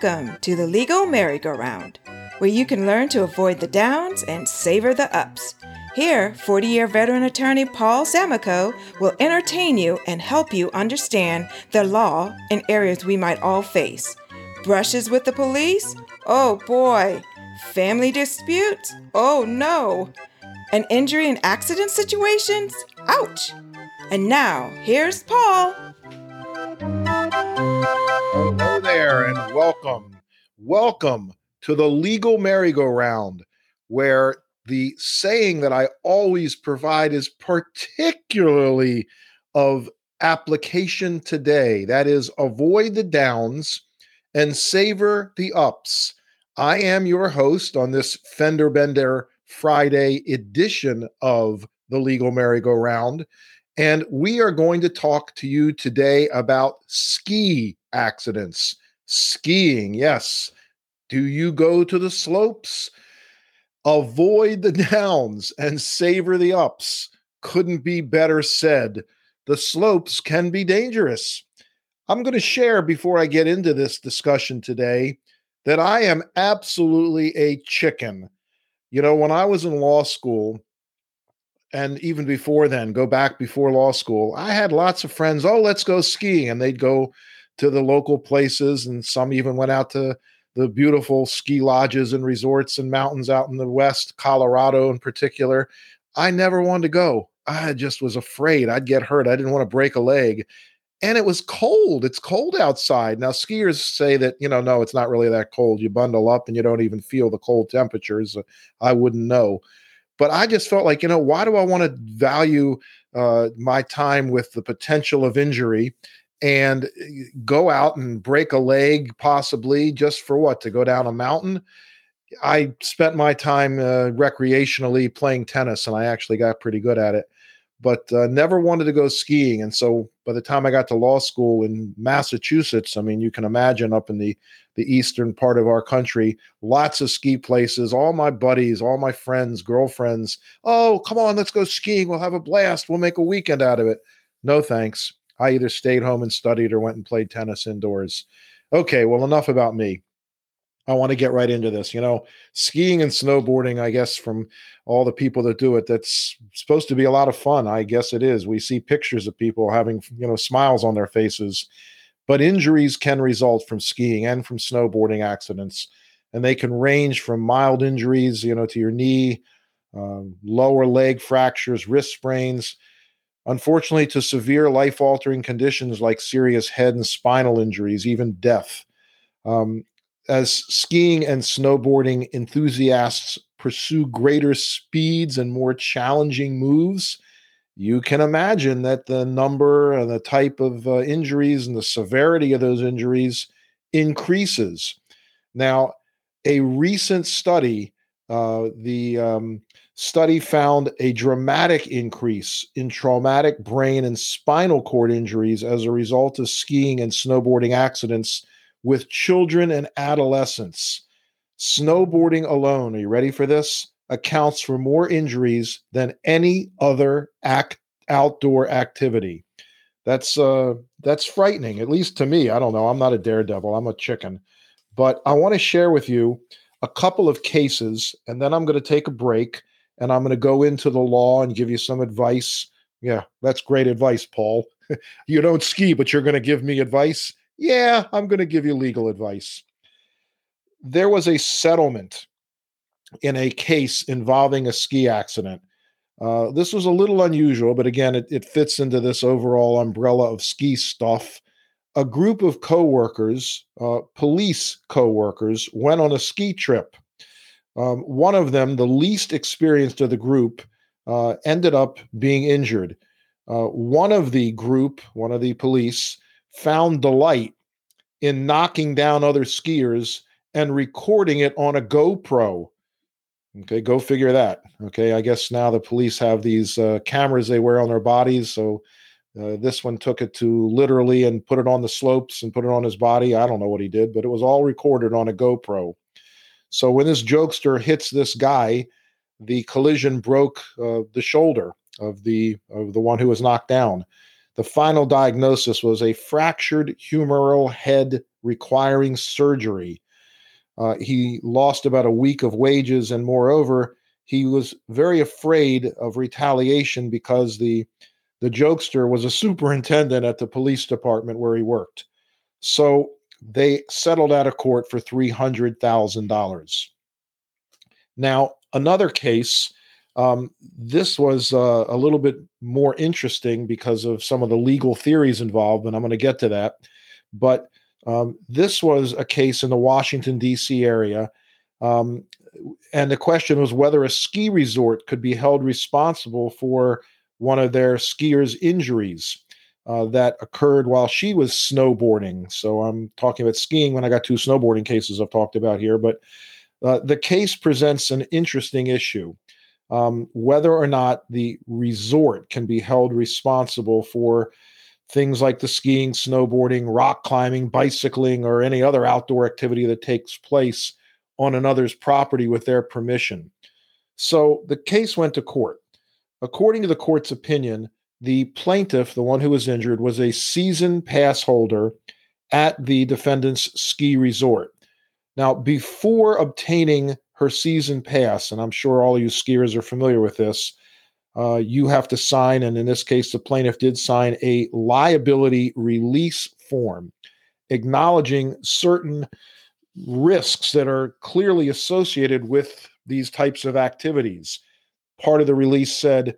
Welcome to the Legal Merry-Go-Round, where you can learn to avoid the downs and savor the ups. Here, 40 year veteran attorney Paul Samakow will entertain you and help you understand the law in areas we might all face. Brushes with the police? Oh boy. Family disputes? Oh no. An injury and accident situations? Ouch. And now, here's Paul. There and welcome. Welcome to the legal merry-go-round, where the saying that I always provide is particularly of application today. That is, avoid the downs and savor the ups. I am your host on this Fender Bender Friday edition of the Legal Merry-Go-Round. And we are going to talk to you today about ski accidents. Skiing, yes. Do you go to the slopes? Avoid the downs and savor the ups. Couldn't be better said. The slopes can be dangerous. I'm going to share before I get into this discussion today that I am absolutely a chicken. You know, when I was in law school, and even before then, go back before law school, I had lots of friends. Oh, let's go skiing. And they'd go to the local places, and some even went out to the beautiful ski lodges and resorts and mountains out in the West, Colorado in particular. I never wanted to go. I just was afraid I'd get hurt. I didn't want to break a leg. And it was cold. It's cold outside. Now, skiers say that, you know, no, it's not really that cold. You bundle up and you don't even feel the cold temperatures. I wouldn't know. But I just felt like, you know, why do I want to value uh, my time with the potential of injury and uh, go out and break a leg possibly just for what? To go down a mountain? I spent my time uh, recreationally playing tennis and I actually got pretty good at it but uh, never wanted to go skiing. And so by the time I got to law school in Massachusetts, I mean, you can imagine up in the the eastern part of our country, lots of ski places. All my buddies, all my friends, girlfriends, oh, come on, let's go skiing. We'll have a blast. We'll make a weekend out of it. No thanks. I either stayed home and studied or went and played tennis indoors. Okay, well, enough about me. I want to get right into this. You know, skiing and snowboarding, I guess, from all the people that do it, that's supposed to be a lot of fun. I guess it is. We see pictures of people having, you know, smiles on their faces, but injuries can result from skiing and from snowboarding accidents. And they can range from mild injuries, you know, to your knee, uh, lower leg fractures, wrist sprains, unfortunately, to severe life altering conditions like serious head and spinal injuries, even death. Um, as skiing and snowboarding enthusiasts pursue greater speeds and more challenging moves, you can imagine that the number and the type of uh, injuries and the severity of those injuries increases. Now, a recent study, uh, the um, study found a dramatic increase in traumatic brain and spinal cord injuries as a result of skiing and snowboarding accidents with children and adolescents. Snowboarding alone, are you ready for this? Accounts for more injuries than any other act, outdoor activity. That's uh that's frightening, at least to me. I don't know. I'm not a daredevil. I'm a chicken. But I want to share with you a couple of cases, and then I'm going to take a break and I'm going to go into the law and give you some advice. Yeah, that's great advice, Paul. you don't ski, but you're going to give me advice. Yeah, I'm going to give you legal advice. There was a settlement in a case involving a ski accident. Uh, this was a little unusual, but again, it, it fits into this overall umbrella of ski stuff. A group of coworkers, uh, police coworkers, went on a ski trip. Um, one of them, the least experienced of the group, uh, ended up being injured. Uh, one of the group, one of the police, found delight in knocking down other skiers and recording it on a GoPro. Okay, go figure that. Okay, I guess now the police have these uh, cameras they wear on their bodies. So uh, this one took it to literally and put it on the slopes and put it on his body. I don't know what he did, but it was all recorded on a GoPro. So when this jokester hits this guy, the collision broke uh, the shoulder of the of the one who was knocked down. The final diagnosis was a fractured humeral head requiring surgery. Uh, he lost about a week of wages, and moreover, he was very afraid of retaliation because the the jokester was a superintendent at the police department where he worked. So they settled out of court for $300,000. Now, another case, um, this was uh, a little bit more interesting because of some of the legal theories involved, and I'm going to get to that. But um, this was a case in the Washington, D.C. area. Um, and the question was whether a ski resort could be held responsible for one of their skiers' injuries uh, that occurred while she was snowboarding. So I'm talking about skiing when I got two snowboarding cases I've talked about here. But uh, the case presents an interesting issue. Um, whether or not the resort can be held responsible for things like the skiing, snowboarding, rock climbing, bicycling, or any other outdoor activity that takes place on another's property with their permission. So the case went to court. According to the court's opinion, the plaintiff, the one who was injured, was a season pass holder at the defendant's ski resort. Now, before obtaining her season pass, and I'm sure all you skiers are familiar with this, uh, you have to sign, and in this case, the plaintiff did sign a liability release form acknowledging certain risks that are clearly associated with these types of activities. Part of the release said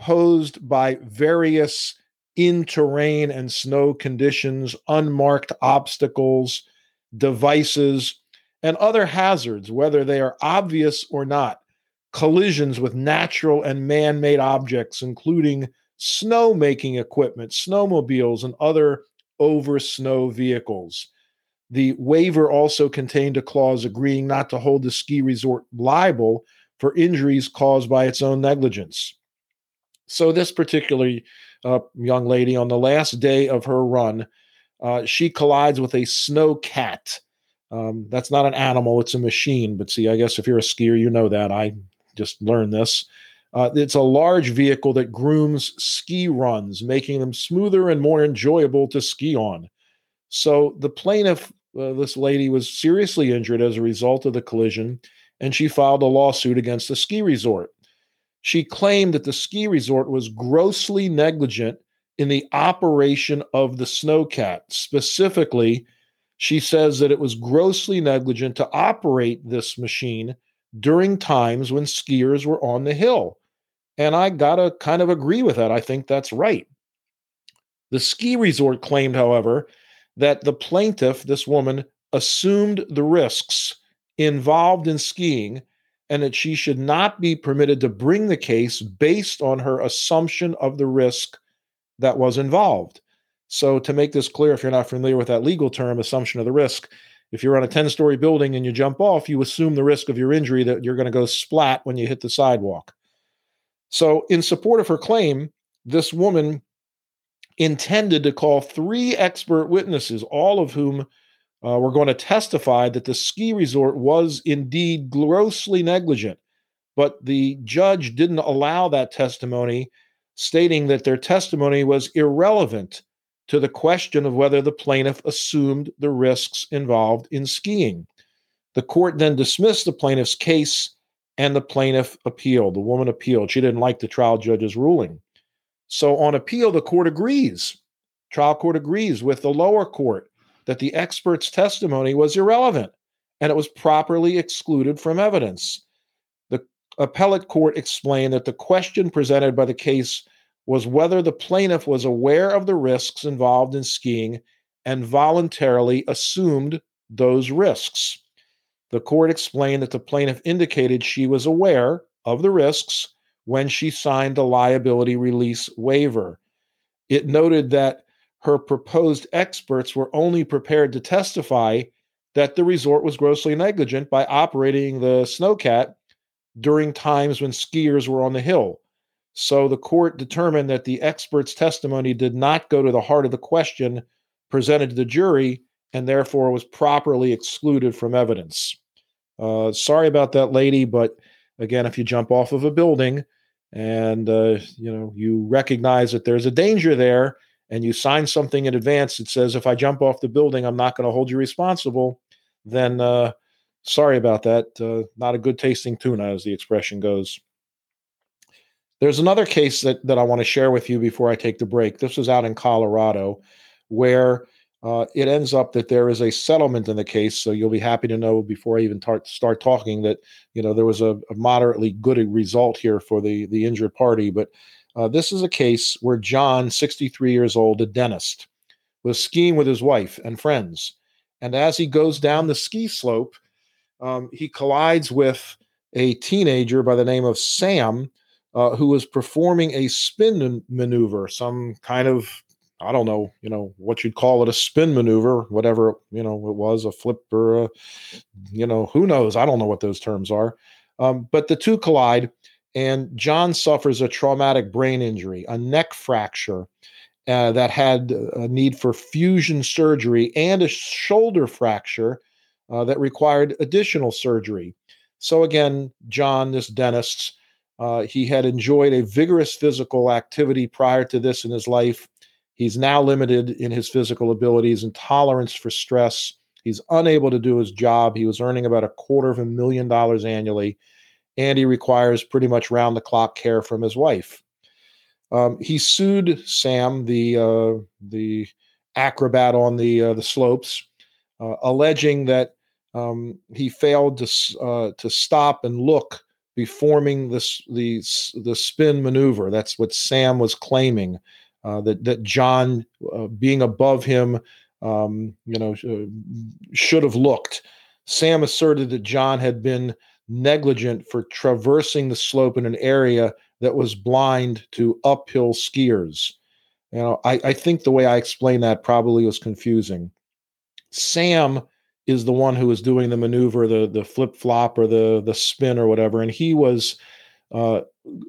posed by various in terrain and snow conditions, unmarked obstacles, devices, and other hazards, whether they are obvious or not, collisions with natural and man made objects, including snow making equipment, snowmobiles, and other over snow vehicles. The waiver also contained a clause agreeing not to hold the ski resort liable for injuries caused by its own negligence. So, this particular uh, young lady, on the last day of her run, uh, she collides with a snow cat. Um, that's not an animal, it's a machine. But see, I guess if you're a skier, you know that. I just learned this. Uh, it's a large vehicle that grooms ski runs, making them smoother and more enjoyable to ski on. So the plaintiff, uh, this lady, was seriously injured as a result of the collision, and she filed a lawsuit against the ski resort. She claimed that the ski resort was grossly negligent in the operation of the snowcat. Specifically, she says that it was grossly negligent to operate this machine during times when skiers were on the hill. And I got to kind of agree with that. I think that's right. The ski resort claimed, however, that the plaintiff, this woman, assumed the risks involved in skiing and that she should not be permitted to bring the case based on her assumption of the risk that was involved. So, to make this clear, if you're not familiar with that legal term, assumption of the risk, if you're on a 10 story building and you jump off, you assume the risk of your injury that you're going to go splat when you hit the sidewalk. So, in support of her claim, this woman intended to call three expert witnesses, all of whom uh, were going to testify that the ski resort was indeed grossly negligent. But the judge didn't allow that testimony, stating that their testimony was irrelevant to the question of whether the plaintiff assumed the risks involved in skiing. The court then dismissed the plaintiff's case and the plaintiff appealed. The woman appealed. She didn't like the trial judge's ruling. So on appeal, the court agrees. Trial court agrees with the lower court that the expert's testimony was irrelevant and it was properly excluded from evidence. The appellate court explained that the question presented by the case was whether the plaintiff was aware of the risks involved in skiing and voluntarily assumed those risks. The court explained that the plaintiff indicated she was aware of the risks when she signed the liability release waiver. It noted that her proposed experts were only prepared to testify that the resort was grossly negligent by operating the snowcat during times when skiers were on the hill. So the court determined that the expert's testimony did not go to the heart of the question presented to the jury and therefore was properly excluded from evidence. Uh, sorry about that, lady, but again, if you jump off of a building and uh, you know you recognize that there's a danger there, and you sign something in advance that says if I jump off the building, I'm not going to hold you responsible, then uh, sorry about that. Uh, not a good tasting tuna, as the expression goes. There's another case that, that I want to share with you before I take the break. This was out in Colorado, where uh, it ends up that there is a settlement in the case. So you'll be happy to know before I even tar- start talking that you know there was a, a, moderately good result here for the the injured party. But uh, this is a case where John, 63 years old, a dentist, was skiing with his wife and friends, and as he goes down the ski slope, um, he collides with a teenager by the name of Sam uh, who was performing a spin maneuver, some kind of I don't know, you know, what you'd call it a spin maneuver, whatever, you know, it was a flip or a, you know, who knows? I don't know what those terms are. Um, but the two collide, and John suffers a traumatic brain injury, a neck fracture uh, that had a need for fusion surgery, and a shoulder fracture uh, that required additional surgery. So, again, John, this dentist, uh, he had enjoyed a vigorous physical activity prior to this in his life. He's now limited in his physical abilities and tolerance for stress. He's unable to do his job. He was earning about a quarter of a million dollars annually, and he requires pretty much round the clock care from his wife. Um, he sued Sam, the uh, the acrobat on the uh, the slopes, uh, alleging that um, he failed to uh, to stop and look Performing this the the spin maneuver. That's what Sam was claiming. Uh, that that John, uh, being above him, um, you know, should have looked. Sam asserted that John had been negligent for traversing the slope in an area that was blind to uphill skiers. You know, I, I think the way I explained that probably was confusing. Sam is the one who was doing the maneuver, the the flip flop or the the spin or whatever, and he was uh,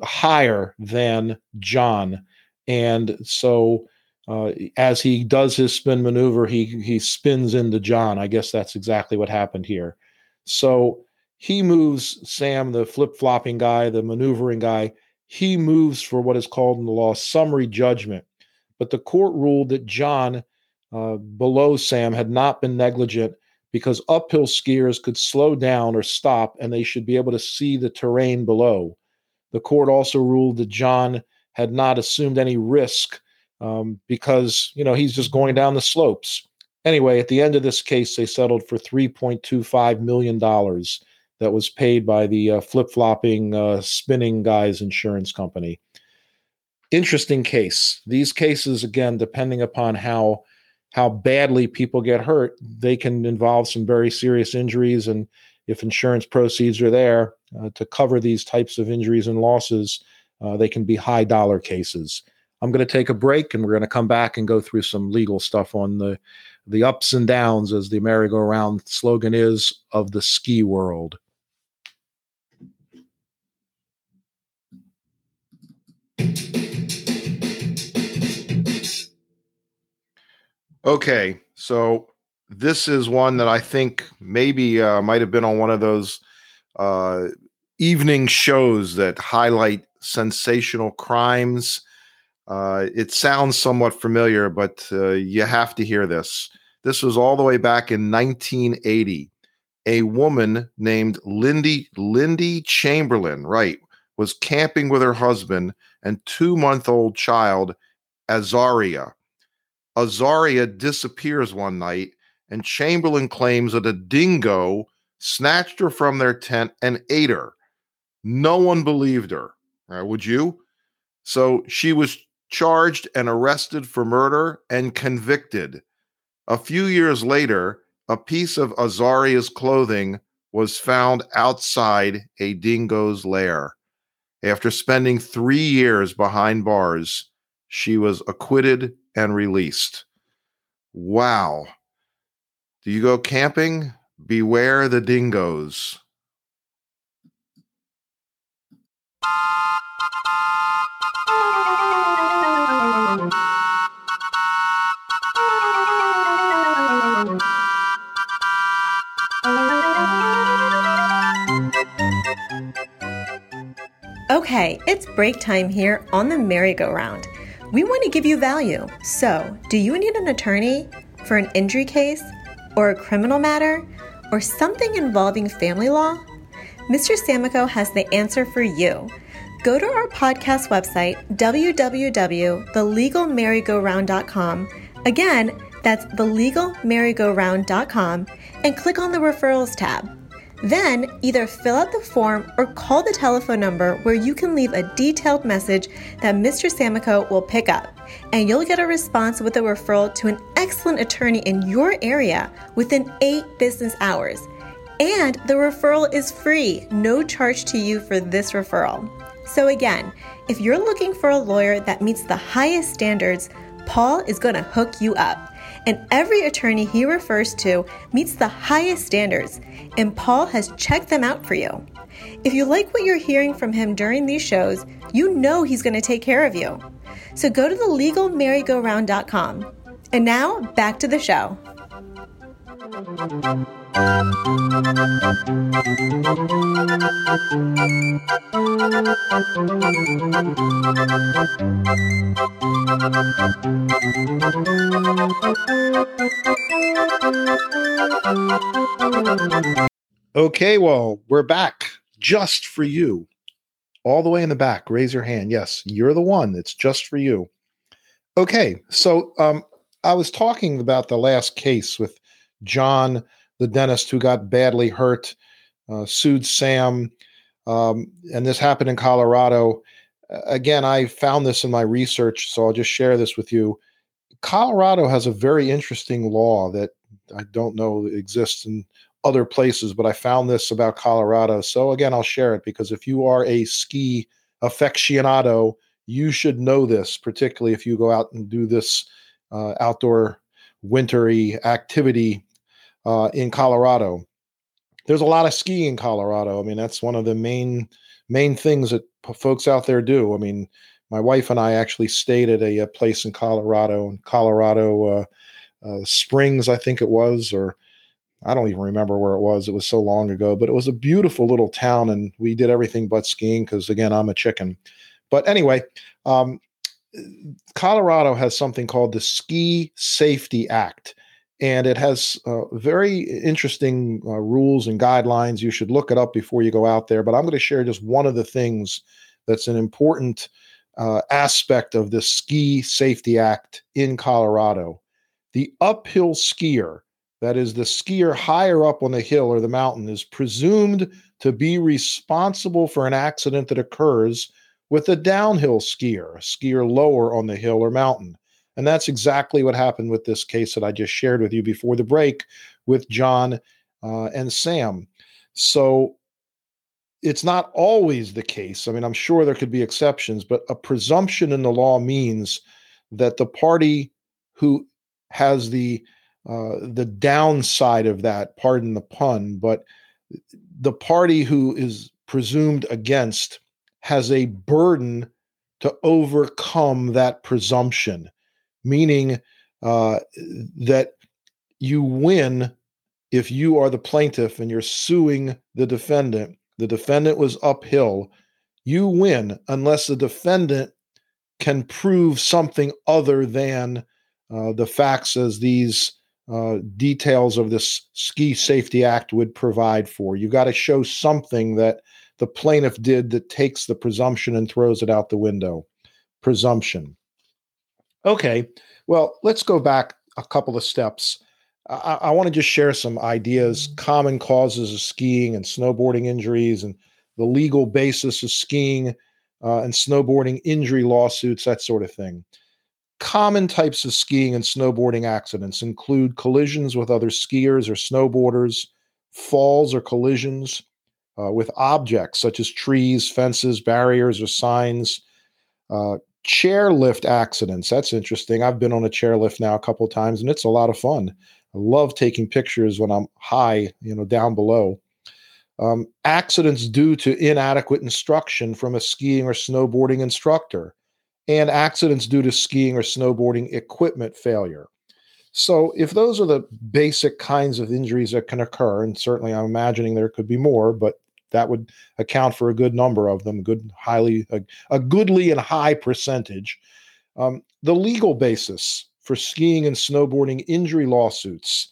higher than John, and so uh, as he does his spin maneuver, he he spins into John. I guess that's exactly what happened here. So he moves Sam, the flip flopping guy, the maneuvering guy. He moves for what is called in the law summary judgment, but the court ruled that John. Uh, below Sam had not been negligent because uphill skiers could slow down or stop and they should be able to see the terrain below. The court also ruled that John had not assumed any risk um, because, you know, he's just going down the slopes. Anyway, at the end of this case, they settled for $3.25 million that was paid by the uh, flip flopping, uh, spinning guy's insurance company. Interesting case. These cases, again, depending upon how how badly people get hurt, they can involve some very serious injuries. And if insurance proceeds are there uh, to cover these types of injuries and losses, uh, they can be high dollar cases. I'm going to take a break and we're going to come back and go through some legal stuff on the the ups and downs, as the merry-go-round slogan is, of the ski world. Okay, so this is one that I think maybe uh, might have been on one of those uh, evening shows that highlight sensational crimes. Uh, it sounds somewhat familiar, but uh, you have to hear this. This was all the way back in 1980. A woman named Lindy Lindy Chamberlain, right, was camping with her husband and two-month-old child Azaria Azaria disappears one night, and Chamberlain claims that a dingo snatched her from their tent and ate her. No one believed her. Right, would you? So she was charged and arrested for murder and convicted. A few years later, a piece of Azaria's clothing was found outside a dingo's lair. After spending three years behind bars, she was acquitted and released. Wow. Do you go camping? Beware the dingoes. Okay, it's break time here on the merry-go-round. We want to give you value. So, do you need an attorney for an injury case, or a criminal matter, or something involving family law? Mr. Samakow has the answer for you. Go to our podcast website, www.thelegalmerrygoround.com. Again, that's thelegalmerrygoround.com, and click on the referrals tab. Then either fill out the form or call the telephone number where you can leave a detailed message that Mr. Samakow will pick up, and you'll get a response with a referral to an excellent attorney in your area within eight business hours. And the referral is free, no charge to you for this referral. So, again, if you're looking for a lawyer that meets the highest standards, Paul is going to hook you up and every attorney he refers to meets the highest standards, and Paul has checked them out for you. If you like what you're hearing from him during these shows, you know he's going to take care of you. So go to thelegalmerrygoround.com. And now, back to the show. Okay, well, we're back just for you. All the way in the back. Raise your hand. Yes, you're the one. It's just for you. Okay, so um, I was talking about the last case with John, the dentist who got badly hurt, uh, sued Sam, um, and this happened in Colorado. Again, I found this in my research, so I'll just share this with you. Colorado has a very interesting law that I don't know exists in other places, but I found this about Colorado. So again, I'll share it because if you are a ski aficionado, you should know this, particularly if you go out and do this uh, outdoor wintry activity uh, in Colorado. There's a lot of skiing in Colorado. I mean, that's one of the main main things that p- folks out there do. I mean, my wife and I actually stayed at a, a place in Colorado, in Colorado uh, uh, Springs, I think it was, or I don't even remember where it was. It was so long ago, but it was a beautiful little town, and we did everything but skiing because, again, I'm a chicken. But anyway, um, Colorado has something called the Ski Safety Act, and it has uh, very interesting uh, rules and guidelines. You should look it up before you go out there. But I'm going to share just one of the things that's an important uh, aspect of the Ski Safety Act in Colorado. The uphill skier, that is, the skier higher up on the hill or the mountain, is presumed to be responsible for an accident that occurs with a downhill skier, a skier lower on the hill or mountain. And that's exactly what happened with this case that I just shared with you before the break with John uh, and Sam. So it's not always the case. I mean, I'm sure there could be exceptions, but a presumption in the law means that the party who has the uh, the downside of that, pardon the pun, but the party who is presumed against has a burden to overcome that presumption, meaning uh, that you win if you are the plaintiff and you're suing the defendant. The defendant was uphill. You win unless the defendant can prove something other than uh, the facts as these uh, details of this Ski Safety Act would provide for. You've got to show something that the plaintiff did that takes the presumption and throws it out the window. Presumption. Okay, well, let's go back a couple of steps. I, I want to just share some ideas, common causes of skiing and snowboarding injuries, and the legal basis of skiing uh, and snowboarding injury lawsuits, that sort of thing. Common types of skiing and snowboarding accidents include collisions with other skiers or snowboarders, falls or collisions, uh, with objects such as trees, fences, barriers, or signs. Uh, chairlift accidents. That's interesting. I've been on a chairlift now a couple times, and it's a lot of fun. I love taking pictures when I'm high, you know, down below. Um, accidents due to inadequate instruction from a skiing or snowboarding instructor, and accidents due to skiing or snowboarding equipment failure. So, if those are the basic kinds of injuries that can occur, and certainly I'm imagining there could be more, but that would account for a good number of them, good, highly, a, a goodly and high percentage. Um, the legal basis for skiing and snowboarding injury lawsuits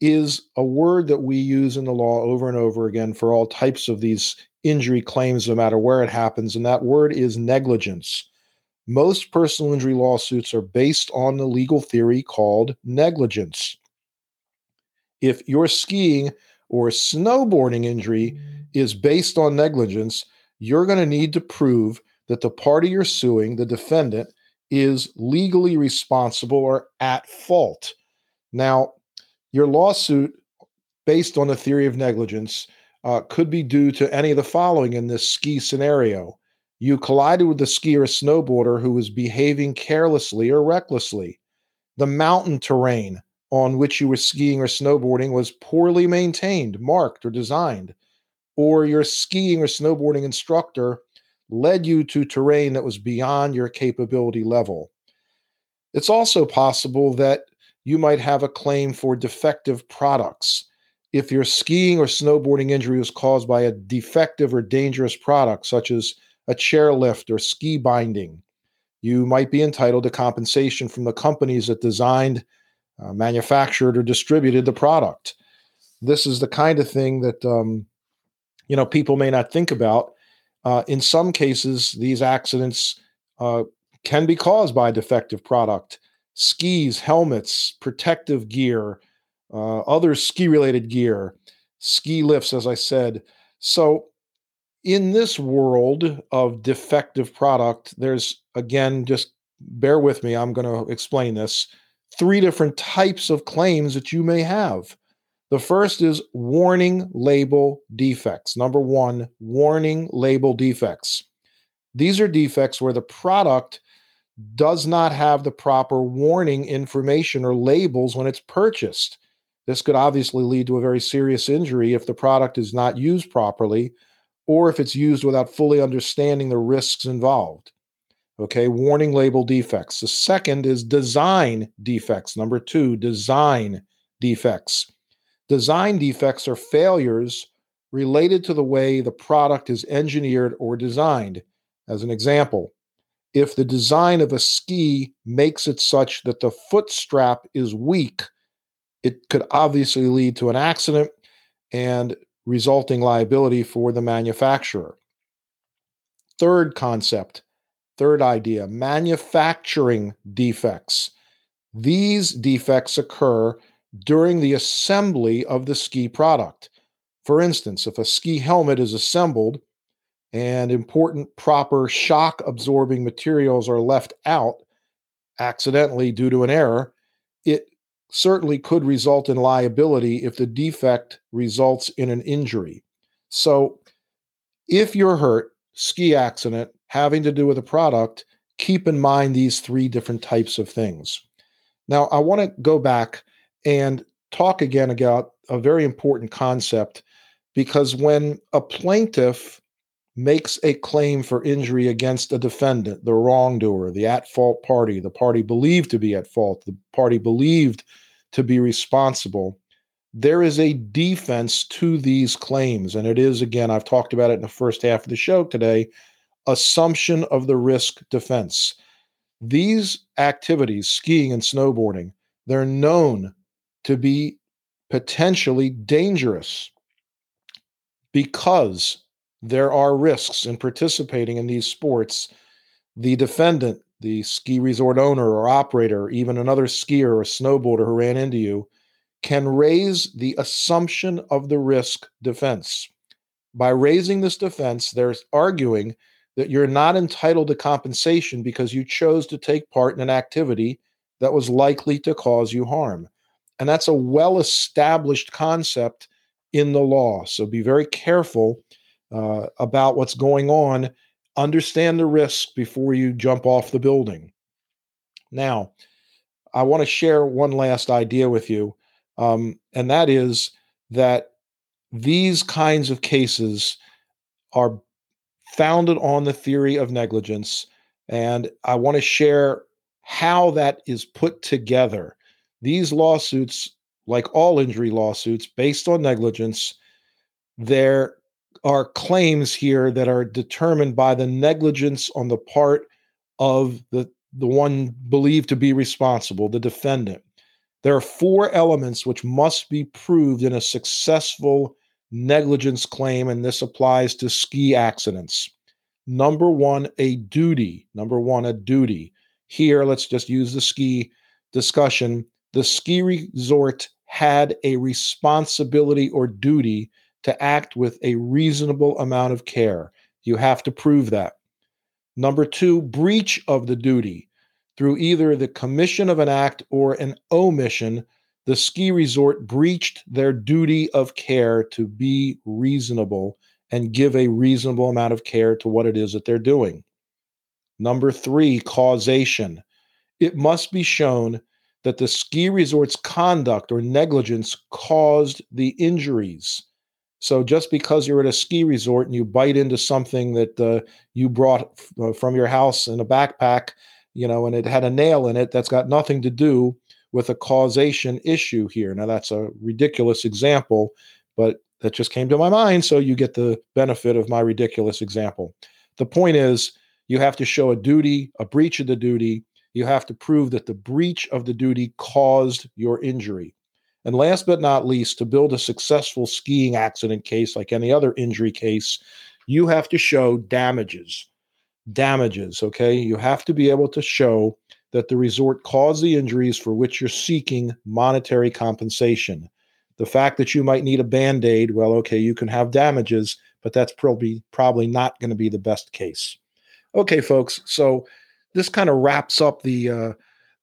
is a word that we use in the law over and over again for all types of these injury claims, no matter where it happens, and that word is negligence. Most personal injury lawsuits are based on the legal theory called negligence. If your skiing or snowboarding injury is based on negligence, you're going to need to prove that the party you're suing, the defendant, is legally responsible or at fault. Now, your lawsuit, based on the theory of negligence, uh, could be due to any of the following in this ski scenario. You collided with a skier or snowboarder who was behaving carelessly or recklessly. The mountain terrain on which you were skiing or snowboarding was poorly maintained, marked, or designed. Or your skiing or snowboarding instructor led you to terrain that was beyond your capability level. It's also possible that you might have a claim for defective products. If your skiing or snowboarding injury was caused by a defective or dangerous product, such as a chairlift or ski binding, you might be entitled to compensation from the companies that designed, uh, manufactured, or distributed the product. This is the kind of thing that um, you know people may not think about. Uh, in some cases, these accidents uh, can be caused by defective product skis, helmets, protective gear, uh, other ski related gear, ski lifts, as I said. So, in this world of defective product, there's again, just bear with me, I'm going to explain this. Three different types of claims that you may have. The first is warning label defects. Number one, warning label defects. These are defects where the product does not have the proper warning information or labels when it's purchased. This could obviously lead to a very serious injury if the product is not used properly or if it's used without fully understanding the risks involved. Okay, warning label defects. The second is design defects. Number two, design defects. Design defects are failures related to the way the product is engineered or designed. As an example, if the design of a ski makes it such that the foot strap is weak, it could obviously lead to an accident and resulting liability for the manufacturer. Third concept, third idea manufacturing defects. These defects occur during the assembly of the ski product. For instance, if a ski helmet is assembled and important proper shock absorbing materials are left out accidentally due to an error, it certainly could result in liability if the defect results in an injury. So, if you're hurt, ski accident having to do with a product, keep in mind these three different types of things. Now, I want to go back and talk again about a very important concept because when a plaintiff makes a claim for injury against a defendant, the wrongdoer, the at fault party, the party believed to be at fault, the party believed to be responsible, there is a defense to these claims. And it is, again, I've talked about it in the first half of the show today assumption of the risk defense. These activities, skiing and snowboarding, they're known to be potentially dangerous because there are risks in participating in these sports. The defendant, the ski resort owner or operator, or even another skier or snowboarder who ran into you, can raise the assumption of the risk defense. By raising this defense, they're arguing that you're not entitled to compensation because you chose to take part in an activity that was likely to cause you harm. And that's a well established concept in the law. So be very careful uh, about what's going on. Understand the risk before you jump off the building. Now, I want to share one last idea with you, um, and that is that these kinds of cases are founded on the theory of negligence. And I want to share how that is put together. These lawsuits, like all injury lawsuits based on negligence, there are claims here that are determined by the negligence on the part of the the one believed to be responsible, the defendant. There are four elements which must be proved in a successful negligence claim, and this applies to ski accidents. Number one, a duty. Number one, a duty. Here, let's just use the ski discussion. The ski resort had a responsibility or duty to act with a reasonable amount of care. You have to prove that. Number two, breach of the duty through either the commission of an act or an omission. The ski resort breached their duty of care to be reasonable and give a reasonable amount of care to what it is that they're doing. Number three, causation. It must be shown that the ski resort's conduct or negligence caused the injuries. So just because you're at a ski resort and you bite into something that uh, you brought f- uh, from your house in a backpack, you know, and it had a nail in it, that's got nothing to do with a causation issue here. Now that's a ridiculous example, but that just came to my mind, so you get the benefit of my ridiculous example. The point is, you have to show a duty, a breach of the duty. You have to prove that the breach of the duty caused your injury. And last but not least, to build a successful skiing accident case like any other injury case, you have to show damages. Damages, okay? You have to be able to show that the resort caused the injuries for which you're seeking monetary compensation. The fact that you might need a band aid, well, okay, you can have damages, but that's probably probably not going to be the best case. Okay, folks. So this kind of wraps up the uh,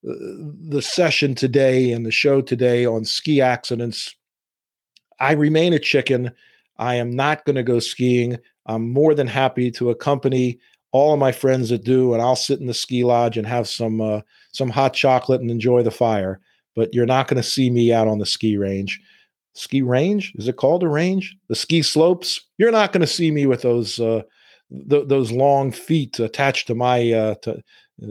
the session today and the show today on ski accidents. I remain a chicken. I am not going to go skiing. I'm more than happy to accompany all of my friends that do, and I'll sit in the ski lodge and have some uh, some hot chocolate and enjoy the fire. But you're not going to see me out on the ski range. Ski range is it called a range? The ski slopes. You're not going to see me with those uh, th- those long feet attached to my uh, to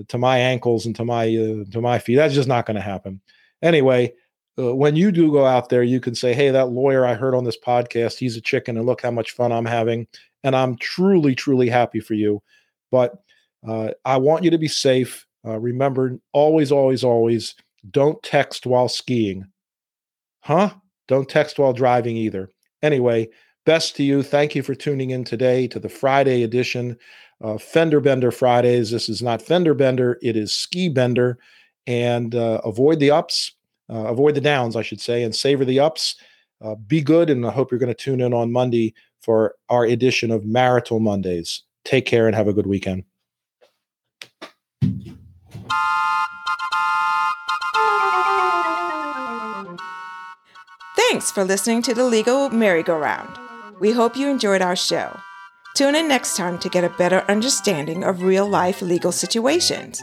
to my ankles and to my uh, to my feet. That's just not going to happen. Anyway, uh, when you do go out there, you can say, "Hey, that lawyer I heard on this podcast, he's a chicken, and look how much fun I'm having." And I'm truly, truly happy for you. But uh, I want you to be safe. Uh, remember, always, always, always, don't text while skiing. Huh? Don't text while driving either. Anyway, best to you. Thank you for tuning in today to the Friday edition uh, Fender Bender Fridays. This is not Fender Bender, it is Ski Bender. And uh, avoid the ups, uh, avoid the downs, I should say, and savor the ups. Uh, be good, and I hope you're going to tune in on Monday for our edition of Marital Mondays. Take care and have a good weekend. Thanks for listening to the Legal Merry-Go-Round. We hope you enjoyed our show. Tune in next time to get a better understanding of real life legal situations.